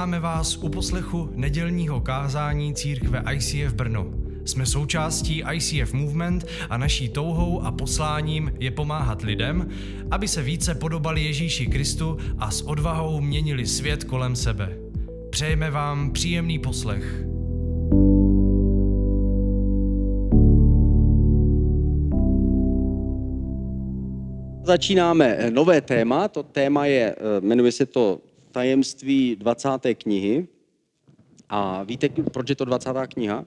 Vítáme vás u poslechu nedělního kázání církve ICF Brno. Jsme součástí ICF Movement a naší touhou a posláním je pomáhat lidem, aby se více podobali Ježíši Kristu a s odvahou měnili svět kolem sebe. Přejeme vám příjemný poslech. Začínáme eh, nové téma, to téma je, eh, jmenuje se to Tajemství 20. knihy. A víte, proč je to 20. kniha?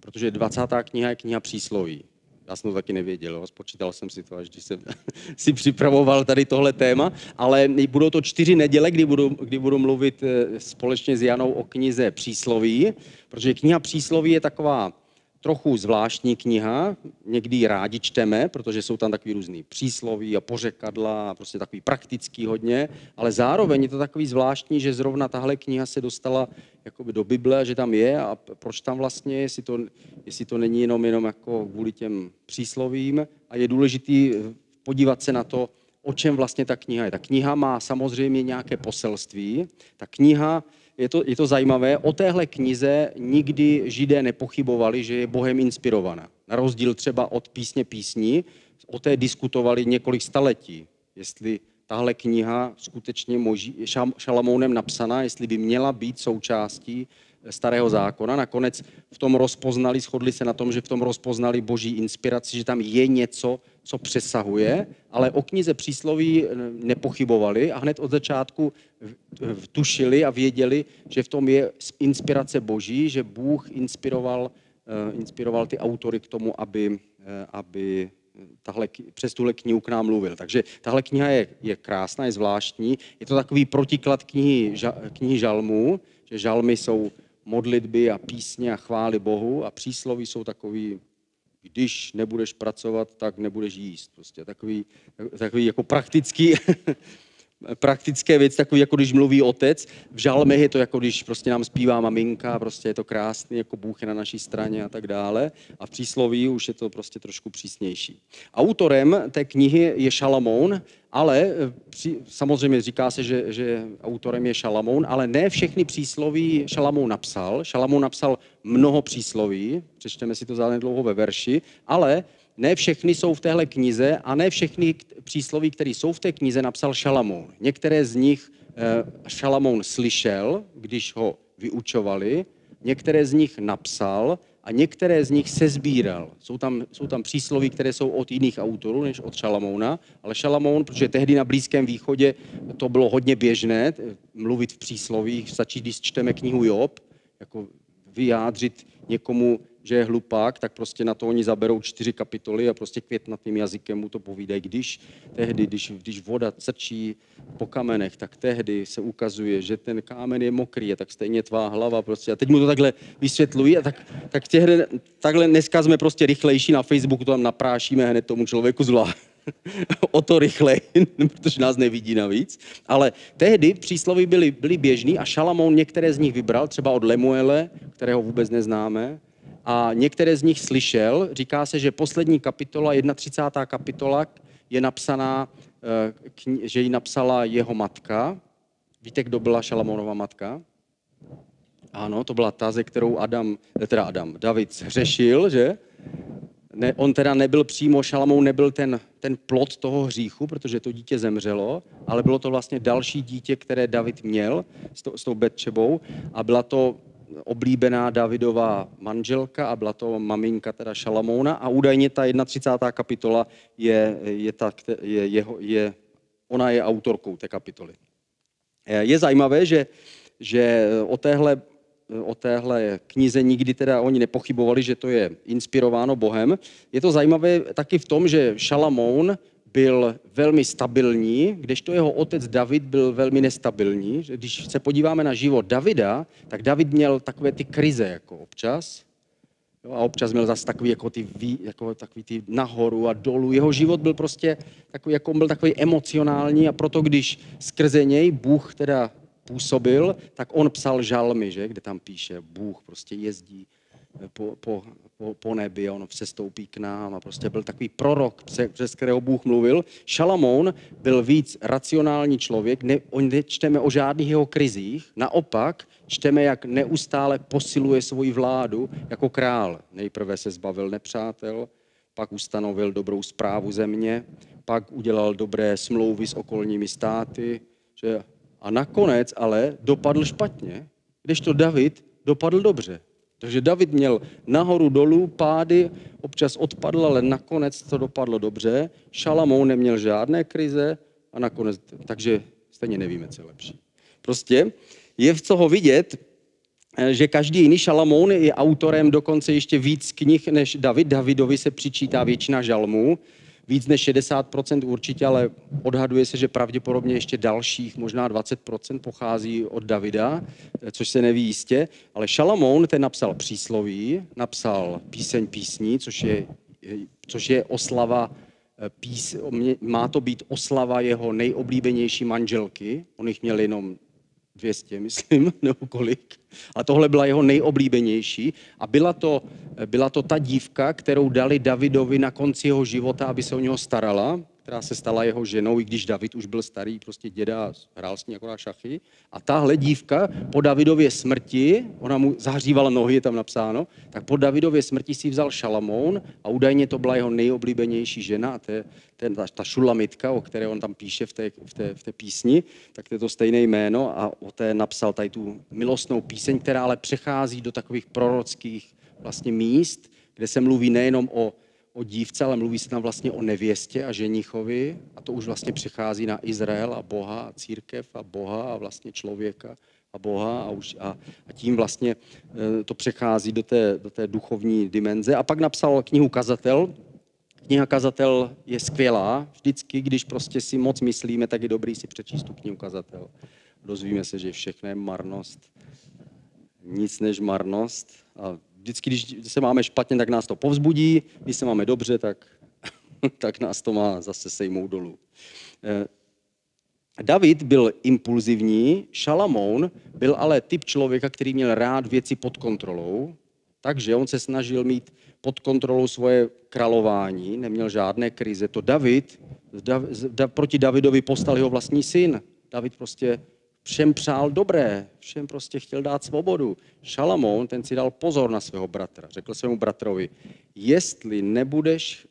Protože 20. kniha je kniha přísloví. Já jsem to taky nevěděl, spočítal jsem si to, až když jsem si připravoval tady tohle téma, ale budou to čtyři neděle, kdy budu, kdy budu mluvit eh, společně s Janou o knize Přísloví, protože kniha Přísloví je taková trochu zvláštní kniha, někdy ji rádi čteme, protože jsou tam takový různý přísloví a pořekadla, a prostě takový praktický hodně, ale zároveň je to takový zvláštní, že zrovna tahle kniha se dostala jakoby do Bible, že tam je a proč tam vlastně, jestli to, jestli to není jenom, jenom jako kvůli těm příslovím a je důležitý podívat se na to, o čem vlastně ta kniha je. Ta kniha má samozřejmě nějaké poselství. Ta kniha je to, je to zajímavé, o téhle knize nikdy židé nepochybovali, že je Bohem inspirovaná. Na rozdíl třeba od písně písní, o té diskutovali několik staletí, jestli tahle kniha skutečně moží, Šalamounem napsaná, jestli by měla být součástí starého zákona. Nakonec v tom rozpoznali, shodli se na tom, že v tom rozpoznali boží inspiraci, že tam je něco, co přesahuje, ale o knize přísloví nepochybovali a hned od začátku tušili a věděli, že v tom je inspirace boží, že Bůh inspiroval, eh, inspiroval ty autory k tomu, aby, eh, aby tahle, přes tuhle knihu k nám mluvil. Takže tahle kniha je, je krásná, je zvláštní. Je to takový protiklad knihy, knihy žalmů, že žalmy jsou modlitby a písně a chvály Bohu a přísloví jsou takový, když nebudeš pracovat, tak nebudeš jíst. Prostě takový, takový jako praktický, praktické věci, takový jako když mluví otec. V žalmech je to jako když prostě nám zpívá maminka, prostě je to krásný, jako Bůh je na naší straně a tak dále. A v přísloví už je to prostě trošku přísnější. Autorem té knihy je Šalamoun, ale eh, samozřejmě říká se, že, že autorem je Šalamoun, ale ne všechny přísloví Šalamoun napsal. Šalamoun napsal mnoho přísloví, přečteme si to dlouho ve verši, ale ne všechny jsou v téhle knize a ne všechny přísloví, které jsou v té knize, napsal Šalamoun. Některé z nich eh, Šalamoun slyšel, když ho vyučovali, některé z nich napsal a některé z nich se sbíral. Jsou tam, jsou tam přísloví, které jsou od jiných autorů než od Šalamouna, ale Šalamoun, protože tehdy na Blízkém východě to bylo hodně běžné, mluvit v příslovích, stačí, když čteme knihu Job, jako vyjádřit někomu že je hlupák, tak prostě na to oni zaberou čtyři kapitoly a prostě květnatým jazykem mu to povídají. Když tehdy, když, když voda crčí po kamenech, tak tehdy se ukazuje, že ten kámen je mokrý, a tak stejně tvá hlava prostě. A teď mu to takhle vysvětlují a tak, tak těhde, takhle dneska jsme prostě rychlejší na Facebooku, to tam naprášíme hned tomu člověku zlá. o to rychleji, protože nás nevidí navíc. Ale tehdy příslovy byly, byly běžný a Šalamoun některé z nich vybral, třeba od Lemuele, kterého vůbec neznáme, a některé z nich slyšel. Říká se, že poslední kapitola, 31. kapitola, je napsaná, eh, že ji napsala jeho matka. Víte, kdo byla Šalamonova matka? Ano, to byla ta, ze kterou Adam, eh, teda Adam, David zhřešil, že? Ne, on teda nebyl přímo, Šalamoun nebyl ten, ten plod toho hříchu, protože to dítě zemřelo, ale bylo to vlastně další dítě, které David měl s, to, s tou Betčebou a byla to oblíbená Davidová manželka a byla to maminka teda Šalamouna a údajně ta 31. kapitola je, je, ta, je, je, je, ona je autorkou té kapitoly. Je zajímavé, že, že o téhle o téhle knize nikdy teda oni nepochybovali, že to je inspirováno Bohem. Je to zajímavé taky v tom, že Šalamoun byl velmi stabilní, kdežto jeho otec David byl velmi nestabilní. Když se podíváme na život Davida, tak David měl takové ty krize jako občas. Jo, a občas měl zase takový, jako ty, jako takový ty nahoru a dolů. Jeho život byl prostě takový, jako byl takový emocionální a proto, když skrze něj Bůh teda působil, tak on psal žalmy, že? kde tam píše, Bůh prostě jezdí po, po, po, po nebi, on přestoupí k nám a prostě byl takový prorok, pře- přes kterého Bůh mluvil. Šalamoun byl víc racionální člověk, ne, o, nečteme o žádných jeho krizích, naopak čteme, jak neustále posiluje svoji vládu jako král. Nejprve se zbavil nepřátel, pak ustanovil dobrou zprávu země, pak udělal dobré smlouvy s okolními státy, že a nakonec ale dopadl špatně, když to David dopadl dobře. Takže David měl nahoru dolů pády, občas odpadl, ale nakonec to dopadlo dobře. Šalamou neměl žádné krize a nakonec, takže stejně nevíme, co je lepší. Prostě je v toho vidět, eh, že každý jiný Šalamoun je autorem dokonce ještě víc knih než David. Davidovi se přičítá většina žalmů, víc než 60% určitě, ale odhaduje se, že pravděpodobně ještě dalších, možná 20% pochází od Davida, což se neví jistě. Ale Šalamoun ten napsal přísloví, napsal píseň písní, což je, což je oslava eh, pís, má to být oslava jeho nejoblíbenější manželky. On jich měl jenom 200, myslím, nebo kolik. A tohle byla jeho nejoblíbenější. A byla to, byla to ta dívka, kterou dali Davidovi na konci jeho života, aby se o něho starala, která se stala jeho ženou, i když David už byl starý, prostě děda, hrál s ní akorát šachy. A tahle dívka po Davidově smrti, ona mu zahřívala nohy, je tam napsáno, tak po Davidově smrti si vzal Šalamoun a údajně to byla jeho nejoblíbenější žena, a to je, ten, ta, ta šulamitka, o které on tam píše v té, v, té, v té písni, tak to je to stejné jméno a o té napsal tady tu milostnou píseň, která ale přechází do takových prorockých vlastně míst, kde se mluví nejenom o, o dívce, ale mluví se tam vlastně o nevěstě a ženichovi a to už vlastně přechází na Izrael a Boha a církev a Boha a vlastně člověka a Boha a, už, a, a tím vlastně e, to přechází do té, do té duchovní dimenze. A pak napsal knihu Kazatel, Kniha Kazatel je skvělá. Vždycky, když prostě si moc myslíme, tak je dobrý si přečíst tu knihu Kazatel. Dozvíme se, že všechno je marnost. Nic než marnost. A vždycky, když se máme špatně, tak nás to povzbudí. Když se máme dobře, tak, tak nás to má zase sejmout dolů. Eh, David byl impulzivní, Šalamoun byl ale typ člověka, který měl rád věci pod kontrolou, takže on se snažil mít pod kontrolou svoje králování, neměl žádné krize. To David, Dav, da, proti Davidovi postal jeho vlastní syn. David prostě všem přál dobré, všem prostě chtěl dát svobodu. Šalamón, ten si dal pozor na svého bratra. Řekl svému bratrovi, jestli nebudeš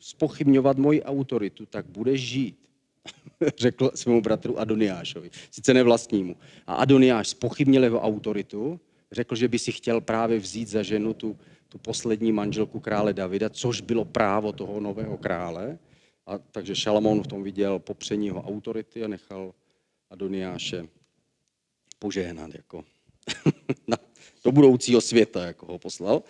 spochybňovat moji autoritu, tak budeš žít. Řekl svému bratru Adoniášovi, sice ne vlastnímu. A Adoniáš spochybnil jeho autoritu, řekl, že by si chtěl právě vzít za ženu tu, tu poslední manželku krále Davida, což bylo právo toho nového krále. A takže Šalamón v tom viděl popření jeho autority a nechal Adoniáše požehnat jako do budoucího světa, jako ho poslal.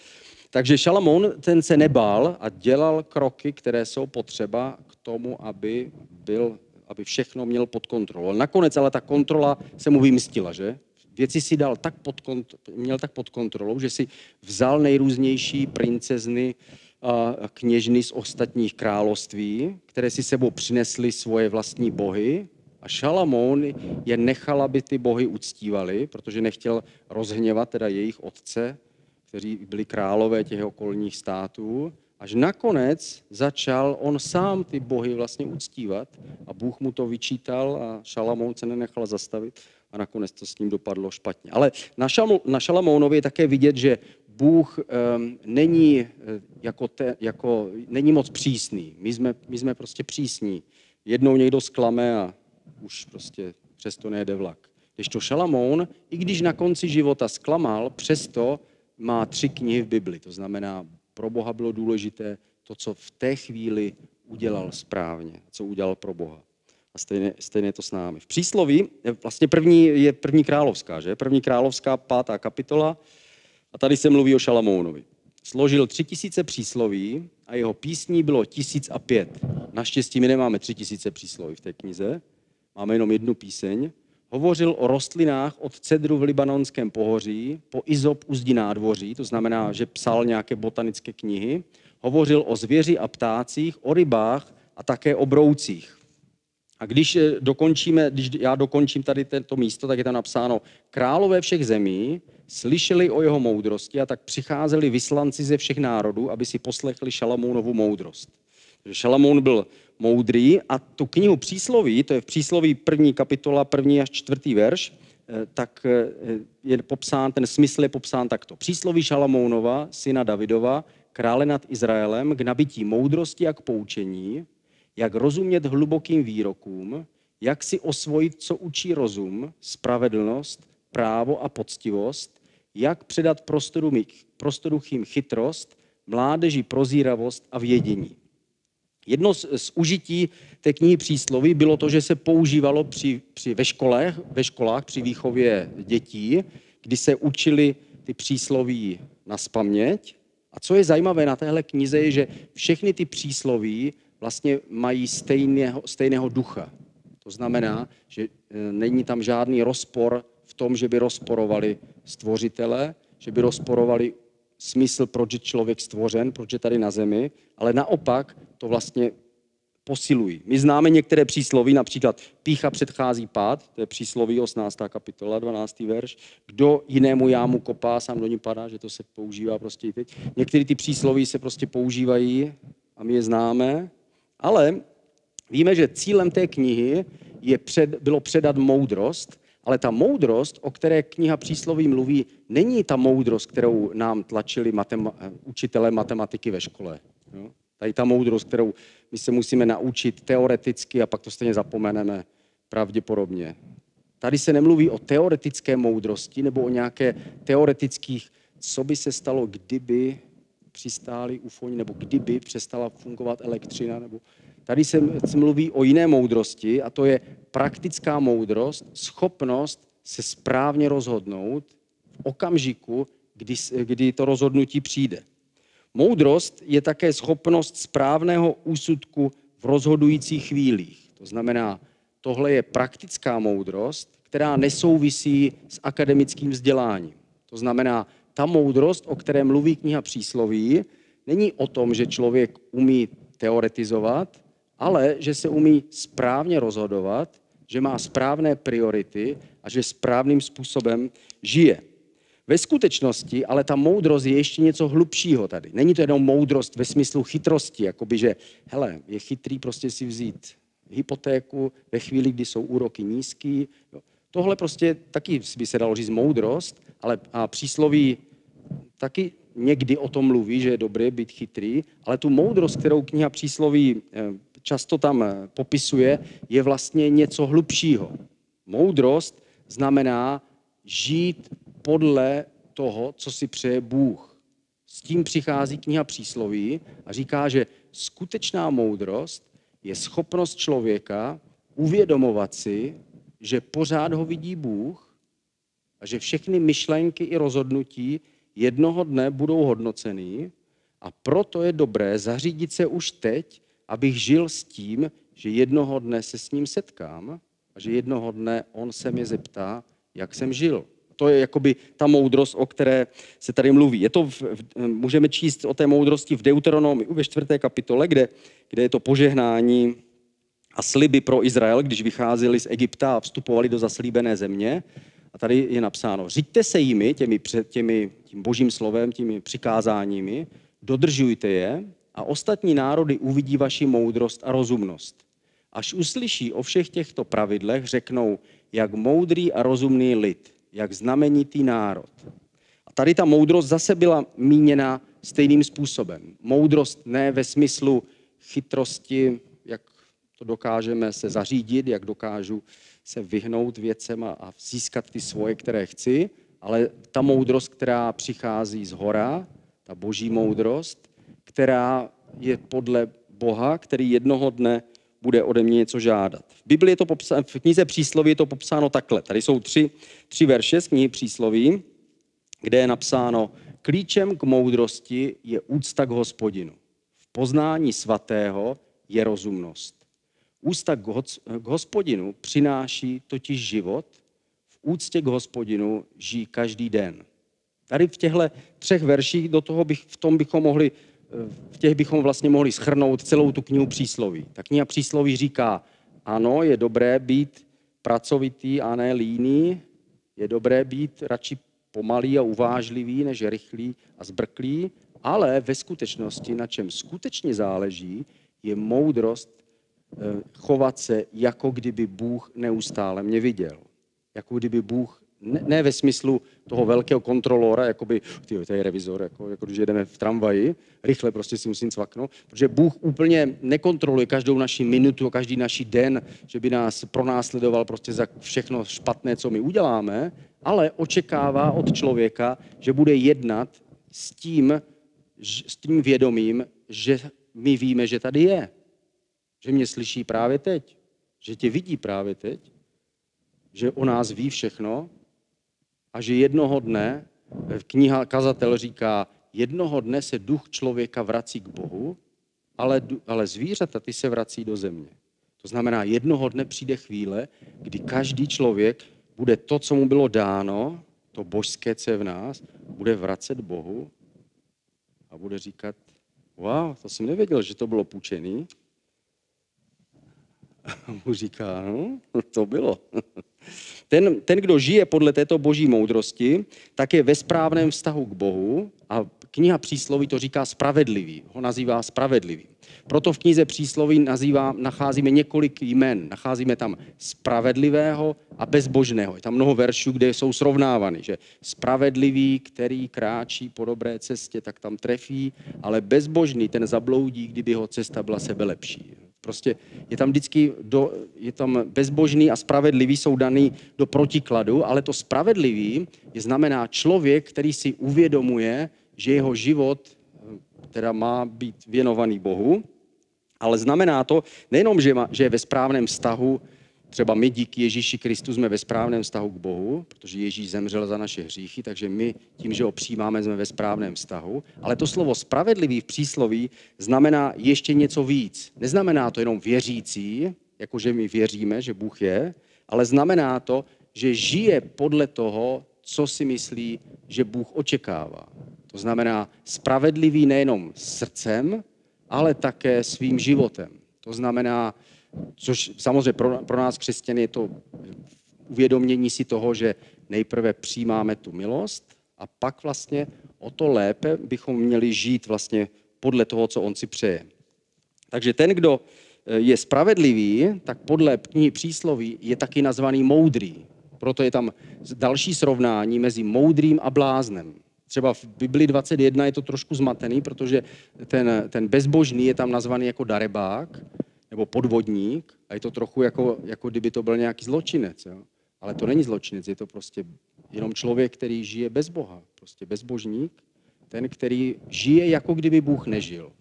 Takže Šalamón ten se nebál a dělal kroky, které jsou potřeba k tomu, aby, byl, aby všechno měl pod kontrolou. Nakonec ale ta kontrola se mu vymstila, že? Věci si dal tak pod kont- měl tak pod kontrolou, že si vzal nejrůznější princezny a kněžny z ostatních království, které si sebou přinesly svoje vlastní bohy, a Šalamoun je nechal, aby ty bohy uctívali, protože nechtěl rozhněvat teda jejich otce, kteří byli králové těch okolních států. Až nakonec začal on sám ty bohy vlastně uctívat a Bůh mu to vyčítal a Šalamoun se nenechal zastavit a nakonec to s ním dopadlo špatně. Ale na, Šal, na je také vidět, že Bůh um, není, eh, jako te, jako, není moc přísný. My jsme, my jsme prostě přísní. Jednou někdo sklame a už prostě přesto nejede vlak. Když to Šalamoun, i když na konci života zklamal, přesto má tři knihy v Bibli. To znamená, pro Boha bylo důležité to, co v té chvíli udělal správně, co udělal pro Boha. A stejně, stejně je to s námi. V přísloví, vlastně první je první královská, že? První královská, pátá kapitola. A tady se mluví o Šalamounovi. Složil tři tisíce přísloví a jeho písní bylo tisíc a pět. Naštěstí my nemáme tři tisíce přísloví v té knize, máme jenom jednu píseň, hovořil o rostlinách od cedru v libanonském pohoří po izop u zdi nádvoří, to znamená, že psal nějaké botanické knihy, hovořil o zvěři a ptácích, o rybách a také o broucích. A když dokončíme, když já dokončím tady tento místo, tak je tam napsáno králové všech zemí slyšeli o jeho moudrosti a tak přicházeli vyslanci ze všech národů, aby si poslechli Šalamounovu moudrost. Šalamoun byl moudrý a tu knihu přísloví, to je v přísloví první kapitola, první až čtvrtý verš, eh, tak eh, je popsán, ten smysl je popsán takto. Přísloví Šalamounova, syna Davidova, krále nad Izraelem, k nabití moudrosti a k poučení, jak rozumět hlubokým výrokům, jak si osvojit, co učí rozum, spravedlnost, právo a poctivost, jak předat prostoruchým chytrost, mládeži prozíravost a vědění. Jedno z, z užití té knihy přísloví bylo to, že se používalo při, při, ve, škole, ve školách při výchově dětí, kdy se učili ty přísloví na spaměť. A co je zajímavé na téhle knize, je, že všechny ty přísloví vlastně mají stejného, stejného ducha. To znamená, že e, není tam žádný rozpor v tom, že by rozporovali stvořitele, že by rozporovali smysl, proč je člověk stvořen, proč je tady na zemi, ale naopak to vlastně posilují. My známe některé přísloví, například pícha předchází pád, to je přísloví 18. kapitola, 12. verš. Kdo jinému jámu kopá, sám do ní padá, že to se používá prostě i teď. Některé ty přísloví se prostě používají a my je známe, ale víme, že cílem té knihy je před, bylo předat moudrost, ale ta moudrost, o které kniha přísloví mluví, není ta moudrost, kterou nám tlačili matem- učitelé matematiky ve škole. Jo? Tady ta moudrost, kterou my se musíme naučit teoreticky a pak to stejně zapomeneme pravděpodobně. Tady se nemluví o teoretické moudrosti nebo o nějaké teoretických, co by se stalo, kdyby přistáli ufoni, nebo kdyby přestala fungovat elektřina, nebo Tady se, mluví o jiné moudrosti a to je praktická moudrost, schopnost se správně rozhodnout v okamžiku, kdy, kdy to rozhodnutí přijde. Moudrost je také schopnost správného úsudku v rozhodujících chvílích. To znamená, tohle je praktická moudrost, která nesouvisí s akademickým vzděláním. To znamená, ta moudrost, o které mluví kniha přísloví, není o tom, že člověk umí teoretizovat, ale že se umí správně rozhodovat, že má správné priority a že správným způsobem žije. Ve skutečnosti ale ta moudrost je ještě něco hlubšího tady. Není to jenom moudrost ve smyslu chytrosti, jakoby, že hele, je chytrý prostě si vzít hypotéku ve chvíli, kdy jsou úroky nízký. Tohle prostě taky by se dalo říct moudrost, ale a přísloví taky někdy o tom mluví, že je dobré být chytrý, ale tu moudrost, kterou kniha přísloví eh, často tam eh, popisuje, je vlastně něco hlubšího. Moudrost znamená žít podle toho, co si přeje Bůh. S tím přichází kniha přísloví a říká, že skutečná moudrost je schopnost člověka uvědomovat si, že pořád ho vidí Bůh a že všechny myšlenky i rozhodnutí jednoho dne budou hodnocený a proto je dobré zařídit se už teď abych žil s tím, že jednoho dne se s ním setkám a že jednoho dne on se mě zeptá, jak jsem žil. To je jakoby ta moudrost, o které se tady mluví. Je to v, v, můžeme číst o té moudrosti v Deuteronomii ve čtvrté kapitole, kde, kde je to požehnání a sliby pro Izrael, když vycházeli z Egypta a vstupovali do zaslíbené země. A tady je napsáno, řiďte se jimi, těmi, těmi, tím božím slovem, těmi přikázáními, dodržujte je a ostatní národy uvidí vaši moudrost a rozumnost. Až uslyší o všech těchto pravidlech, řeknou, jak moudrý a rozumný lid, jak znamenitý národ. A tady ta moudrost zase byla míněna stejným způsobem. Moudrost ne ve smyslu chytrosti, jak to dokážeme se zařídit, jak dokážu se vyhnout věcem a získat ty svoje, které chci, ale ta moudrost, která přichází z hora, ta boží moudrost, která je podle Boha, který jednoho dne bude ode mě něco žádat. V Biblii je to popsáno, v knize přísloví je to popsáno takhle. Tady jsou tři, tři verše z knihy přísloví, kde je napsáno, klíčem k moudrosti je úcta k hospodinu. V poznání svatého je rozumnost. Ústa k hospodinu přináší totiž život, v úctě k hospodinu žijí každý den. Tady v těchto třech verších do toho bych, v tom bychom mohli v těch bychom vlastně mohli schrnout celou tu knihu přísloví. Ta kniha přísloví říká, ano, je dobré být pracovitý a ne líný, je dobré být radši pomalý a uvážlivý než rychlý a zbrklý, ale ve skutečnosti, na čem skutečně záleží, je moudrost eh, chovat se, jako kdyby Bůh neustále mě viděl. Jako kdyby Bůh, ne, ne ve smyslu toho velkého kontrolora, jako by, tyjo, to je revizor, jako, jako když jedeme v tramvaji, rychle prostě si musím cvaknout, protože Bůh úplně nekontroluje každou naši minutu, každý naší den, že by nás pronásledoval prostě za všechno špatné, co my uděláme, ale očekává od člověka, že bude jednat s tím, s tím vědomím, že my víme, že tady je. Že mě slyší právě teď. Že tě vidí právě teď. Že o nás ví všechno. A že jednoho dne, kniha Kazatel říká, jednoho dne se duch člověka vrací k Bohu, ale, ale zvířata ty se vrací do země. To znamená, jednoho dne přijde chvíle, kdy každý člověk bude to, co mu bylo dáno, to božské, co je v nás, bude vracet Bohu a bude říkat, wow, to jsem nevěděl, že to bylo půjčený. A mu říká, no, to bylo. Ten, ten, kdo žije podle této boží moudrosti, tak je ve správném vztahu k Bohu a kniha přísloví to říká spravedlivý, ho nazývá spravedlivý. Proto v knize přísloví nazývá, nacházíme několik jmen. Nacházíme tam spravedlivého a bezbožného. Je tam mnoho veršů, kde jsou srovnávány, že spravedlivý, který kráčí po dobré cestě, tak tam trefí, ale bezbožný, ten zabloudí, kdyby jeho cesta byla sebe lepší. Prostě je tam vždycky, do, je tam bezbožný a spravedlivý jsou daný do protikladu, ale to spravedlivý je znamená člověk, který si uvědomuje, že jeho život teda má být věnovaný Bohu, ale znamená to nejenom, že, má, že je ve správném vztahu, třeba my díky Ježíši Kristu jsme ve správném vztahu k Bohu, protože Ježíš zemřel za naše hříchy, takže my tím, že ho přijímáme, jsme ve správném vztahu. Ale to slovo spravedlivý v přísloví znamená ještě něco víc. Neznamená to jenom věřící, jakože my věříme, že Bůh je, ale znamená to, že žije podle toho, co si myslí, že Bůh očekává. To znamená spravedlivý nejenom srdcem, ale také svým životem. To znamená, což samozřejmě pro, pro nás křesťany je to uvědomění si toho, že nejprve přijímáme tu milost a pak vlastně o to lépe bychom měli žít vlastně podle toho, co on si přeje. Takže ten, kdo eh, je spravedlivý, tak podle knihy přísloví je taky nazvaný moudrý. Proto je tam další srovnání mezi moudrým a bláznem. Třeba v Bibli 21 je to trošku zmatený, protože ten, ten bezbožný je tam nazvaný jako darebák nebo podvodník a je to trochu jako, jako kdyby to byl nějaký zločinec. Jo? Ale to není zločinec, je to prostě jenom člověk, který žije bez Boha. Prostě bezbožník, ten, který žije, jako kdyby Bůh nežil.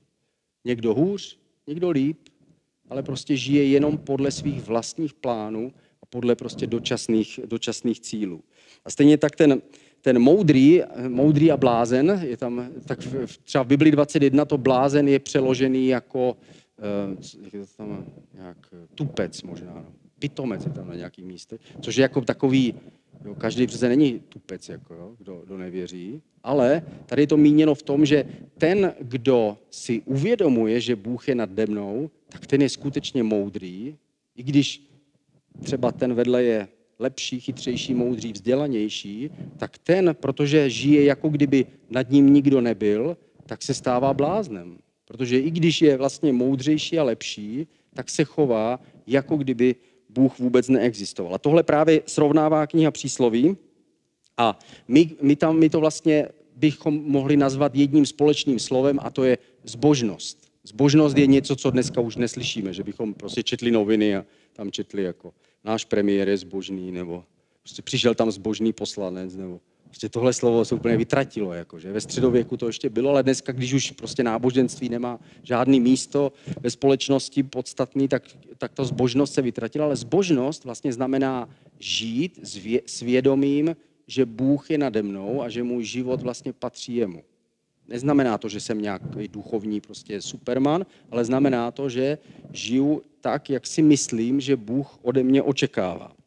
Někdo hůř, někdo líp, ale prostě žije jenom podle svých vlastních plánů a podle prostě dočasných, dočasných cílů. A stejně tak ten, ten moudrý, moudrý a blázen, je tam, tak v, třeba v Bibli 21 to blázen je přeložený jako, jak je to tam, jak, tupec možná, no. pitomec je tam na nějaký místě, což je jako takový, jo, každý přece není tupec, jako, jo, kdo, kdo nevěří, ale tady je to míněno v tom, že ten, kdo si uvědomuje, že Bůh je nade mnou, tak ten je skutečně moudrý, i když třeba ten vedle je lepší, chytřejší, moudří, vzdělanější, tak ten, protože žije jako kdyby nad ním nikdo nebyl, tak se stává bláznem. Protože i když je vlastně moudřejší a lepší, tak se chová, jako kdyby Bůh vůbec neexistoval. A tohle právě srovnává kniha přísloví. A my, my tam my to vlastně bychom mohli nazvat jedním společným slovem a to je zbožnost. Zbožnost je něco, co dneska už neslyšíme, že bychom prostě četli noviny a tam četli jako náš premiér je zbožný, nebo prostě přišel tam zbožný poslanec, nebo prostě tohle slovo se úplně vytratilo. Jakože. Ve středověku to ještě bylo, ale dneska, když už prostě náboženství nemá žádný místo ve společnosti podstatný, tak, tak to zbožnost se vytratila. Ale zbožnost vlastně znamená žít s vědomím, že Bůh je nade mnou a že můj život vlastně patří jemu. Neznamená to, že jsem nějaký duchovní prostě superman, ale znamená to, že žiju tak, jak si myslím, že Bůh ode mě očekává.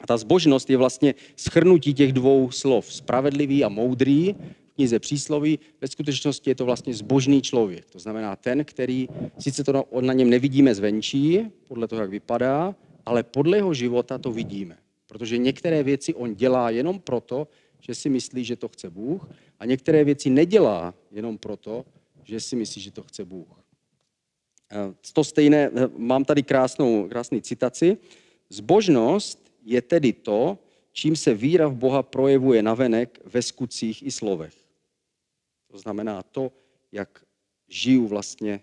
A ta zbožnost je vlastně schrnutí těch dvou slov. Spravedlivý a moudrý v knize přísloví. Ve skutečnosti je to vlastně zbožný člověk. To znamená ten, který, sice to na něm nevidíme zvenčí, podle toho, jak vypadá, ale podle jeho života to vidíme. Protože některé věci on dělá jenom proto, že si myslí, že to chce Bůh a některé věci nedělá jenom proto, že si myslí, že to chce Bůh. Eh, to stejné, eh, mám tady krásnou, krásný citaci. Zbožnost je tedy to, čím se víra v Boha projevuje navenek ve skutcích i slovech. To znamená to, jak žiju vlastně,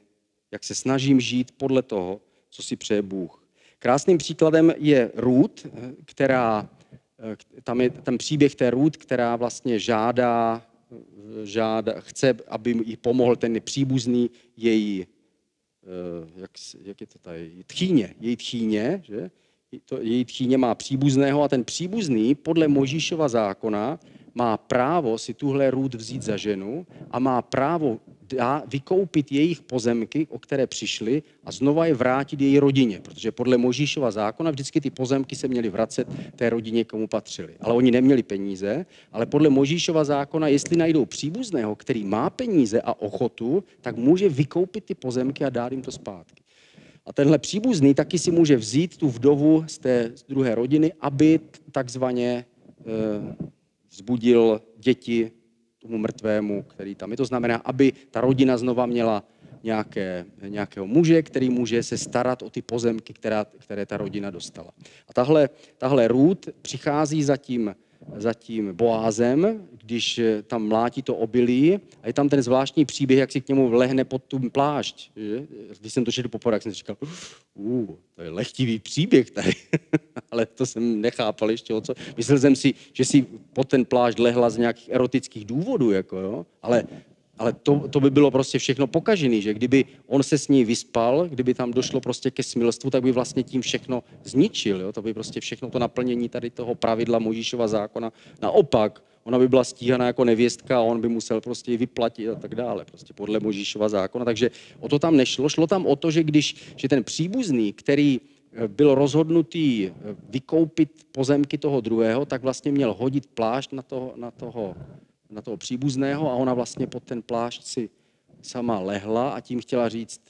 jak se snažím žít podle toho, co si přeje Bůh. Krásným příkladem je Ruth, která, tam je ten příběh té Ruth, která vlastně žádá, žádá chce, aby jí pomohl ten příbuzný její, jak, jak je to tady, tchýně, její tchýně, že? To, její tchýně má příbuzného a ten příbuzný podle Možíšova zákona má právo si tuhle růd vzít za ženu a má právo dá, vykoupit jejich pozemky, o které přišli a znova je vrátit její rodině, protože podle Možíšova zákona vždycky ty pozemky se měly vracet té rodině, komu patřili. Ale oni neměli peníze, ale podle Možíšova zákona, jestli najdou příbuzného, který má peníze a ochotu, tak může vykoupit ty pozemky a dát jim to zpátky. A tenhle příbuzný taky si může vzít tu vdovu z té z druhé rodiny, aby takzvaně e, vzbudil děti tomu mrtvému, který tam je. To znamená, aby ta rodina znova měla nějaké, nějakého muže, který může se starat o ty pozemky, která, které ta rodina dostala. A tahle, tahle Ruth přichází za tím, za tím Boázem, když tam mlátí to obilí a je tam ten zvláštní příběh, jak si k němu vlehne pod tu plášť. Že? Když jsem to četl poprvé, jak jsem si říkal, uh, to je lehtivý příběh tady. Ale to jsem nechápal ještě o co. Myslel jsem si, že si pod ten plášť lehla z nějakých erotických důvodů, jako jo? ale ale to, to by bylo prostě všechno pokažený, že kdyby on se s ní vyspal, kdyby tam došlo prostě ke smilstvu, tak by vlastně tím všechno zničil. Jo? To by prostě všechno to naplnění tady toho pravidla Možíšova zákona. Naopak, ona by byla stíhaná jako nevěstka a on by musel prostě ji vyplatit a tak dále, prostě podle Možíšova zákona. Takže o to tam nešlo. Šlo tam o to, že když že ten příbuzný, který eh, byl rozhodnutý eh, vykoupit pozemky toho druhého, tak vlastně měl hodit plášť na toho, na toho na toho příbuzného a ona vlastně pod ten plášť si sama lehla a tím chtěla říct,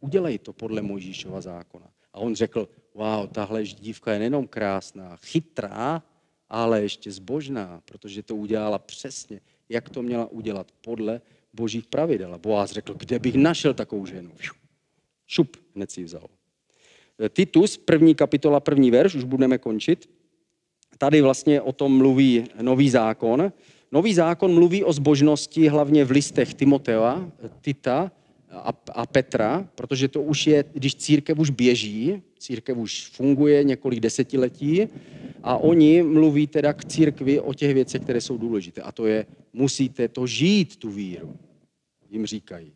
udělej to podle Mojžíšova zákona. A on řekl, wow, tahle dívka je nejenom krásná, chytrá, ale ještě zbožná, protože to udělala přesně, jak to měla udělat podle božích pravidel. A Boaz řekl, kde bych našel takovou ženu? Šup, hned si vzal. Titus, první kapitola, první verš, už budeme končit. Tady vlastně o tom mluví nový zákon. Nový zákon mluví o zbožnosti hlavně v listech Timotea, Tita a, a Petra, protože to už je, když církev už běží, církev už funguje několik desetiletí a oni mluví teda k církvi o těch věcech, které jsou důležité. A to je, musíte to žít, tu víru, jim říkají.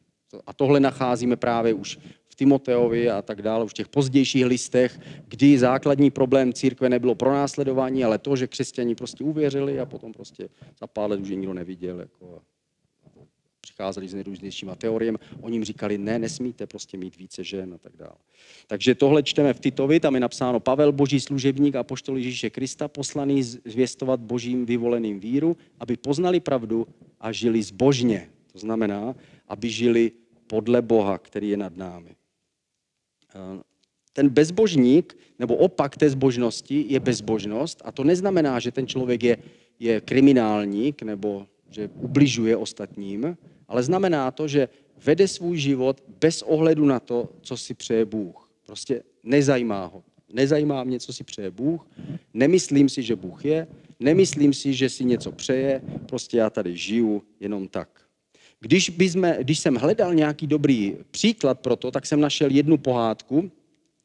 A tohle nacházíme právě už Timoteovi a tak dále, v těch pozdějších listech, kdy základní problém církve nebylo pronásledování, ale to, že křesťani prostě uvěřili a potom prostě za pár let už je nikdo neviděl. Jako, přicházeli s nejrůznějšíma teoriemi, oni jim říkali, ne, nesmíte prostě mít více žen a tak dále. Takže tohle čteme v Titovi, tam je napsáno Pavel, boží služebník a poštol Ježíše Krista, poslaný zvěstovat božím vyvoleným víru, aby poznali pravdu a žili zbožně. To znamená, aby žili podle Boha, který je nad námi. Eh, ten bezbožník, nebo opak té zbožnosti je bezbožnost a to neznamená, že ten člověk je, je kriminálník nebo že ubližuje ostatním, ale znamená to, že vede svůj život bez ohledu na to, co si přeje Bůh. Prostě nezajímá ho. Nezajímá mě, co si přeje Bůh, nemyslím si, že Bůh je, nemyslím si, že si něco přeje, prostě já tady žiju jenom tak. Když, bychom, když jsem hledal nějaký dobrý příklad pro to, tak jsem našel jednu pohádku,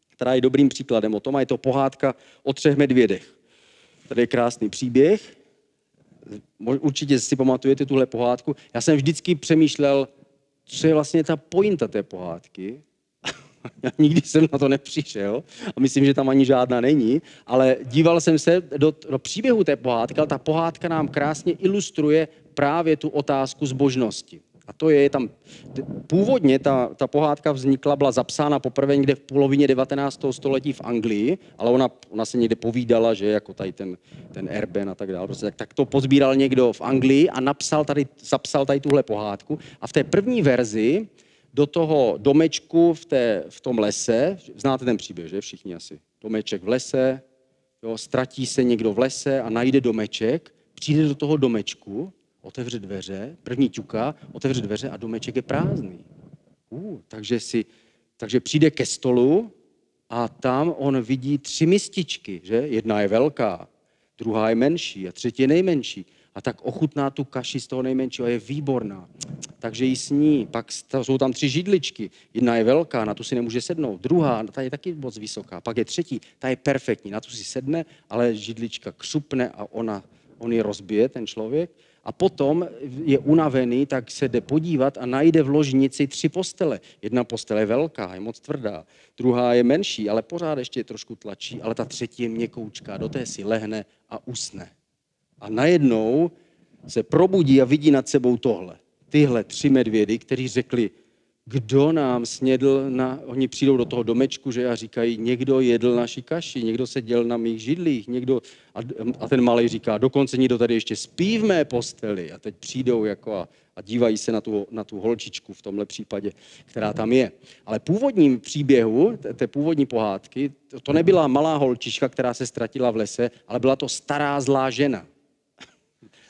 která je dobrým příkladem o tom, a je to pohádka o třech medvědech. Tady je krásný příběh. Určitě si pamatujete tuhle pohádku. Já jsem vždycky přemýšlel, co je vlastně ta pointa té pohádky. Já nikdy jsem na to nepřišel a myslím, že tam ani žádná není, ale díval jsem se do, do příběhu té pohádky, ale ta pohádka nám krásně ilustruje právě tu otázku zbožnosti. A to je tam, původně ta, ta pohádka vznikla, byla zapsána poprvé někde v polovině 19. století v Anglii, ale ona, ona se někde povídala, že jako tady ten, ten Erben a tak dále. Prostě tak, tak to pozbíral někdo v Anglii a napsal tady, zapsal tady tuhle pohádku. A v té první verzi do toho domečku v, té, v tom lese, znáte ten příběh, že všichni asi, domeček v lese, jo, ztratí se někdo v lese a najde domeček přijde do toho domečku, otevře dveře, první ťuka, otevře dveře a domeček je prázdný. Uh, takže, si, takže přijde ke stolu a tam on vidí tři mističky, že? Jedna je velká, druhá je menší a třetí je nejmenší. A tak ochutná tu kaši z toho nejmenšího je výborná. Takže ji sní. Pak jsou tam tři židličky. Jedna je velká, na tu si nemůže sednout. Druhá, ta je taky moc vysoká. Pak je třetí, ta je perfektní. Na tu si sedne, ale židlička křupne a ona, on ji rozbije, ten člověk. A potom je unavený, tak se jde podívat a najde v ložnici tři postele. Jedna postele je velká, je moc tvrdá. Druhá je menší, ale pořád ještě je trošku tlačí. Ale ta třetí je měkoučká, do té si lehne a usne. A najednou se probudí a vidí nad sebou tohle. Tyhle tři medvědy, kteří řekli, kdo nám snědl, na, oni přijdou do toho domečku, že a říkají, někdo jedl naši kaši, někdo se děl na mých židlích, někdo, a, a ten malý říká, dokonce někdo tady ještě spí v mé posteli a teď přijdou jako a, a dívají se na tu, na tu holčičku v tomhle případě, která tam je. Ale původním příběhu, té původní pohádky, to nebyla malá holčička, která se ztratila v lese, ale byla to stará zlá žena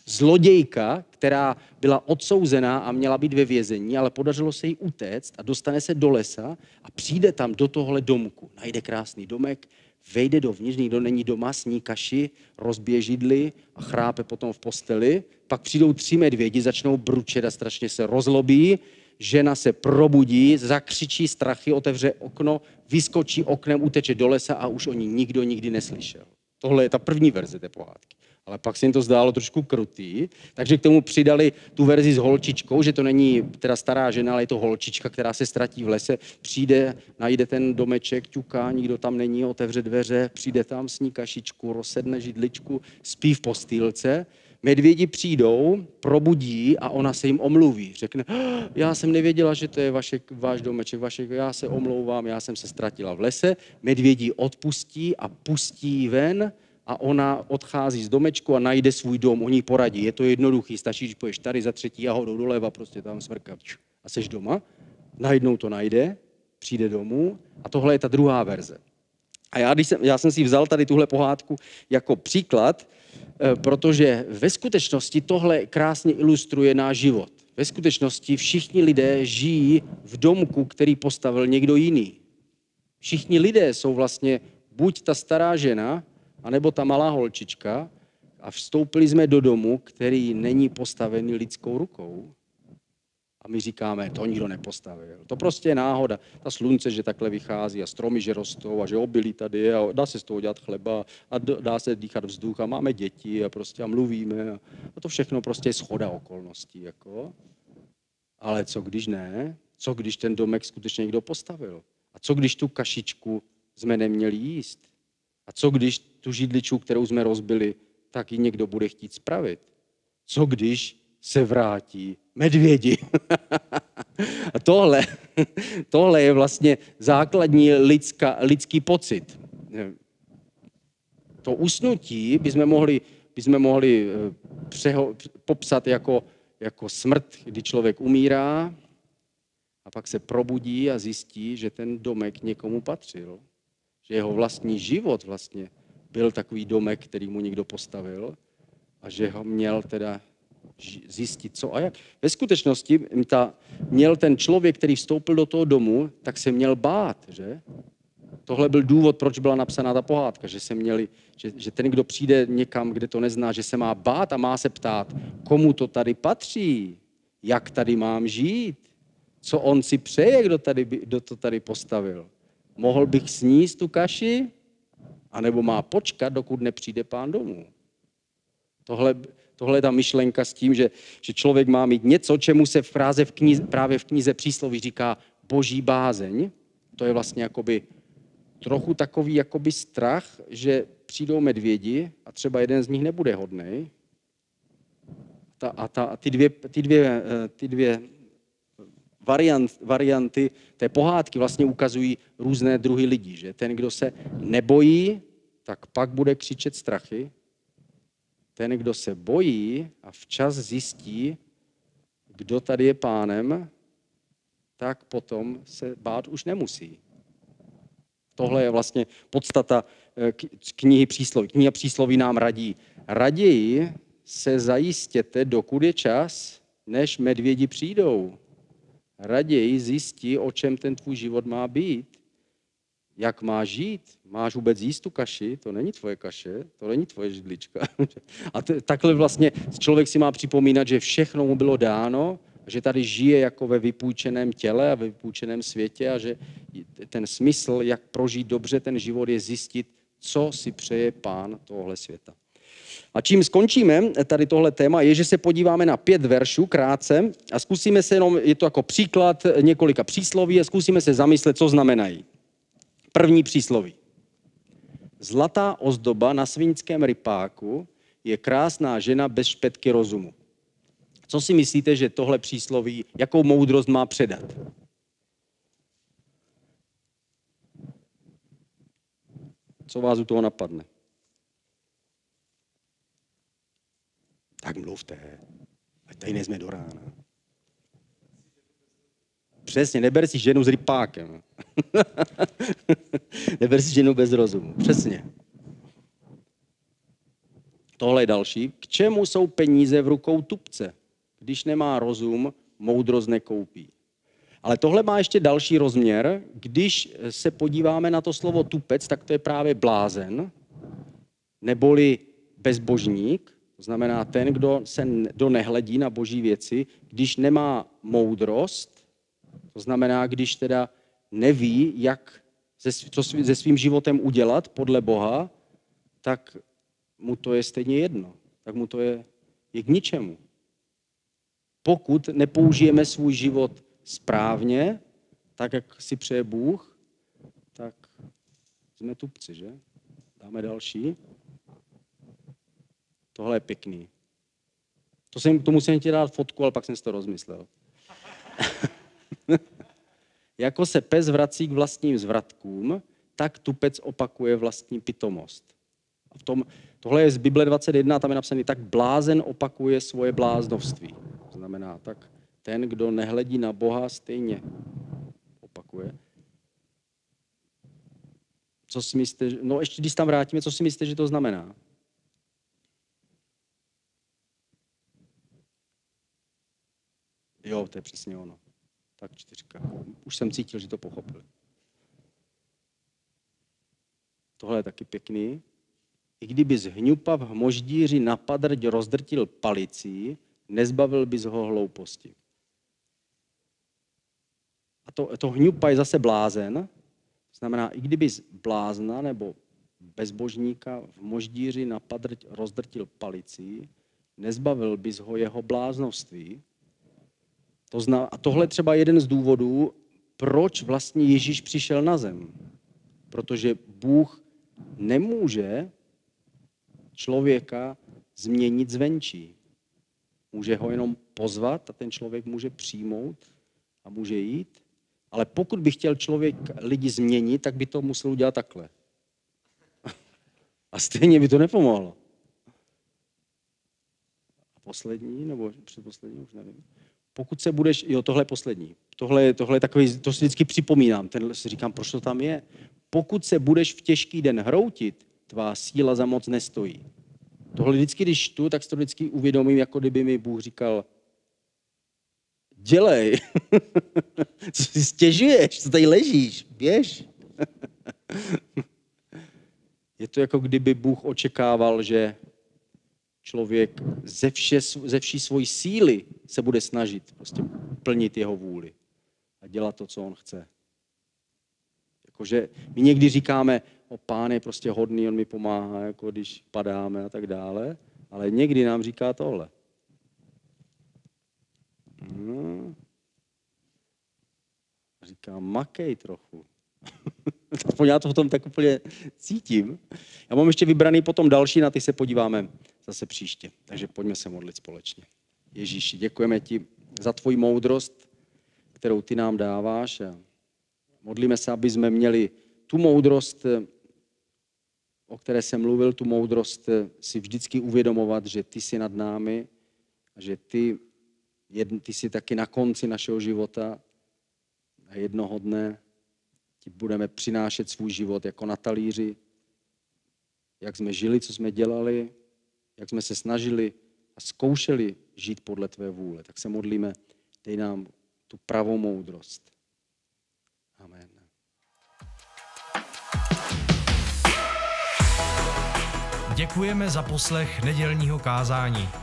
zlodějka, která byla odsouzená a měla být ve vězení, ale podařilo se jí utéct a dostane se do lesa a přijde tam do tohle domku. Najde krásný domek, vejde dovnitř, nikdo není doma, sní kaši, rozbije židli a chrápe potom v posteli. Pak přijdou tři medvědi, začnou bručet a strašně se rozlobí. Žena se probudí, zakřičí strachy, otevře okno, vyskočí oknem, uteče do lesa a už o ní nikdo nikdy neslyšel. Tohle je ta první verze té pohádky ale pak se jim to zdálo trošku krutý, takže k tomu přidali tu verzi s holčičkou, že to není teda stará žena, ale je to holčička, která se ztratí v lese, přijde, najde ten domeček, ťuká, nikdo tam není, otevře dveře, přijde tam, sní kašičku, rozsedne židličku, spí v postýlce, medvědi přijdou, probudí a ona se jim omluví. Řekne, ah, já jsem nevěděla, že to je vaše, váš domeček, vaše, já se omlouvám, já jsem se ztratila v lese. Medvědi odpustí a pustí ven a ona odchází z domečku a najde svůj dom, oni poradí. Je to jednoduchý, stačí, když poješ tady za třetí jahodou doleva, prostě tam smrka a seš doma. Najednou to najde, přijde domů a tohle je ta druhá verze. A já, když jsem, já jsem si vzal tady tuhle pohádku jako příklad, eh, protože ve skutečnosti tohle krásně ilustruje náš život. Ve skutečnosti všichni lidé žijí v domku, který postavil někdo jiný. Všichni lidé jsou vlastně buď ta stará žena, anebo ta malá holčička a vstoupili jsme do domu, který není postavený lidskou rukou. A my říkáme, to nikdo nepostavil. To prostě je náhoda. Ta slunce, že takhle vychází a stromy, že rostou a že obilí tady a dá se z toho dělat chleba a dá se dýchat vzduch a máme děti a prostě a mluvíme. A to všechno prostě je schoda okolností. Jako. Ale co když ne? Co když ten domek skutečně někdo postavil? A co když tu kašičku jsme neměli jíst? A co když tu židličku, kterou jsme rozbili, tak ji někdo bude chtít spravit? Co když se vrátí medvědi? A tohle, tohle je vlastně základní lidská, lidský pocit. To usnutí bychom mohli, bychom mohli eh, přeho, popsat jako, jako smrt, kdy člověk umírá a pak se probudí a zjistí, že ten domek někomu patřil že jeho vlastní život vlastně byl takový domek, který mu někdo postavil a že ho měl teda zjistit, co a jak. Ve skutečnosti ta, měl ten člověk, který vstoupil do toho domu, tak se měl bát, že? Tohle byl důvod, proč byla napsaná ta pohádka, že, se měli, že, že ten, kdo přijde někam, kde to nezná, že se má bát a má se ptát, komu to tady patří, jak tady mám žít, co on si přeje, kdo, tady, kdo to tady postavil. Mohl bych sníst tu kaši, anebo má počkat, dokud nepřijde pán domů. Tohle, tohle je ta myšlenka s tím, že, že člověk má mít něco, čemu se v práze v knize, právě v knize přísloví říká boží bázeň. To je vlastně jakoby trochu takový jakoby strach, že přijdou medvědi a třeba jeden z nich nebude hodný. Ta, a ta, ty, dvě, ty, dvě, eh, ty dvě variant, varianty té pohádky vlastně ukazují různé druhy lidí. Že? Ten, kdo se nebojí, tak pak bude křičet strachy. Ten, kdo se bojí a včas zjistí, kdo tady je pánem, tak potom se bát už nemusí. Tohle je vlastně podstata eh, knihy přísloví. Kniha přísloví nám radí. Raději se zajistěte, dokud je čas, než medvědi přijdou. Raději zjistí, o čem ten tvůj život má být. Jak máš žít? Máš vůbec jíst tu kaši? To není tvoje kaše, to není tvoje židlička. A t- takhle vlastně člověk si má připomínat, že všechno mu bylo dáno, že tady žije jako ve vypůjčeném těle a ve vypůjčeném světě a že ten smysl, jak prožít dobře ten život, je zjistit, co si přeje pán tohle světa. A čím skončíme tady tohle téma, je, že se podíváme na pět veršů krátce a zkusíme se jenom, je to jako příklad několika přísloví a zkusíme se zamyslet, co znamenají. První přísloví. Zlatá ozdoba na svinském rypáku je krásná žena bez špetky rozumu. Co si myslíte, že tohle přísloví, jakou moudrost má předat? Co vás u toho napadne? Tak mluvte, ať tady nejsme do rána. Přesně, neber si ženu s rypákem. neber si ženu bez rozumu. Přesně. Tohle je další. K čemu jsou peníze v rukou tupce? Když nemá rozum, moudrost nekoupí. Ale tohle má ještě další rozměr. Když se podíváme na to slovo tupec, tak to je právě blázen, neboli bezbožník, znamená ten, kdo, se, kdo nehledí na boží věci, když nemá moudrost, to znamená, když teda neví, jak se, co se svým životem udělat podle Boha, tak mu to je stejně jedno. Tak mu to je, je k ničemu. Pokud nepoužijeme svůj život správně, tak, jak si přeje Bůh, tak jsme tupci, že? Dáme další. Tohle je pěkný. To jsem, tomu jsem chtěl dát fotku, ale pak jsem si to rozmyslel. jako se pes vrací k vlastním zvratkům, tak tupec opakuje vlastní pitomost. A v tom, tohle je z Bible 21, tam je napsané, tak blázen opakuje svoje bláznovství. To znamená, tak ten, kdo nehledí na Boha, stejně opakuje. Co si myslíte, no ještě když tam vrátíme, co si myslíte, že to znamená? Jo, to je přesně ono. Tak čtyřka. Už jsem cítil, že to pochopil. Tohle je taky pěkný. I kdyby z hňupa v hmoždíři napadrť rozdrtil palicí, nezbavil bys ho hlouposti. A to, to hňupa je zase blázen. Znamená, i kdyby z blázna nebo bezbožníka v moždíři napadrť rozdrtil palicí, nezbavil bys ho jeho bláznovství, to zna, a tohle třeba jeden z důvodů, proč vlastně Ježíš přišel na zem. Protože Bůh nemůže člověka změnit zvenčí. Může ho jenom pozvat a ten člověk může přijmout a může jít. Ale pokud by chtěl člověk lidi změnit, tak by to musel udělat takhle. A stejně by to nepomohlo. A poslední, nebo předposlední, už nevím pokud se budeš, jo, tohle je poslední, tohle, tohle je takový, to si vždycky připomínám, ten si říkám, proč to tam je. Pokud se budeš v těžký den hroutit, tvá síla za moc nestojí. Tohle vždycky, když tu, tak si to vždycky uvědomím, jako kdyby mi Bůh říkal, dělej, co si stěžuješ, co tady ležíš, běž. je to jako kdyby Bůh očekával, že člověk ze, vše, ze vší svojí síly se bude snažit prostě plnit jeho vůli a dělat to, co on chce. Jakože my někdy říkáme, o pán je prostě hodný, on mi pomáhá, jako když padáme a tak dále, ale někdy nám říká tohle. No. Říká, makej trochu. Aspoň já to v tom tak úplně cítím. Já mám ještě vybraný potom další, na ty se podíváme zase příště. Takže pojďme se modlit společně. Ježíši, děkujeme ti za tvoji moudrost, kterou ty nám dáváš. Modlíme se, aby jsme měli tu moudrost, o které jsem mluvil, tu moudrost si vždycky uvědomovat, že ty jsi nad námi a že ty, ty jsi taky na konci našeho života a jednoho dne ti budeme přinášet svůj život jako na talíři, jak jsme žili, co jsme dělali, jak jsme se snažili a zkoušeli žít podle tvé vůle. Tak se modlíme, dej nám tu pravou moudrost. Amen. Děkujeme za poslech nedělního kázání.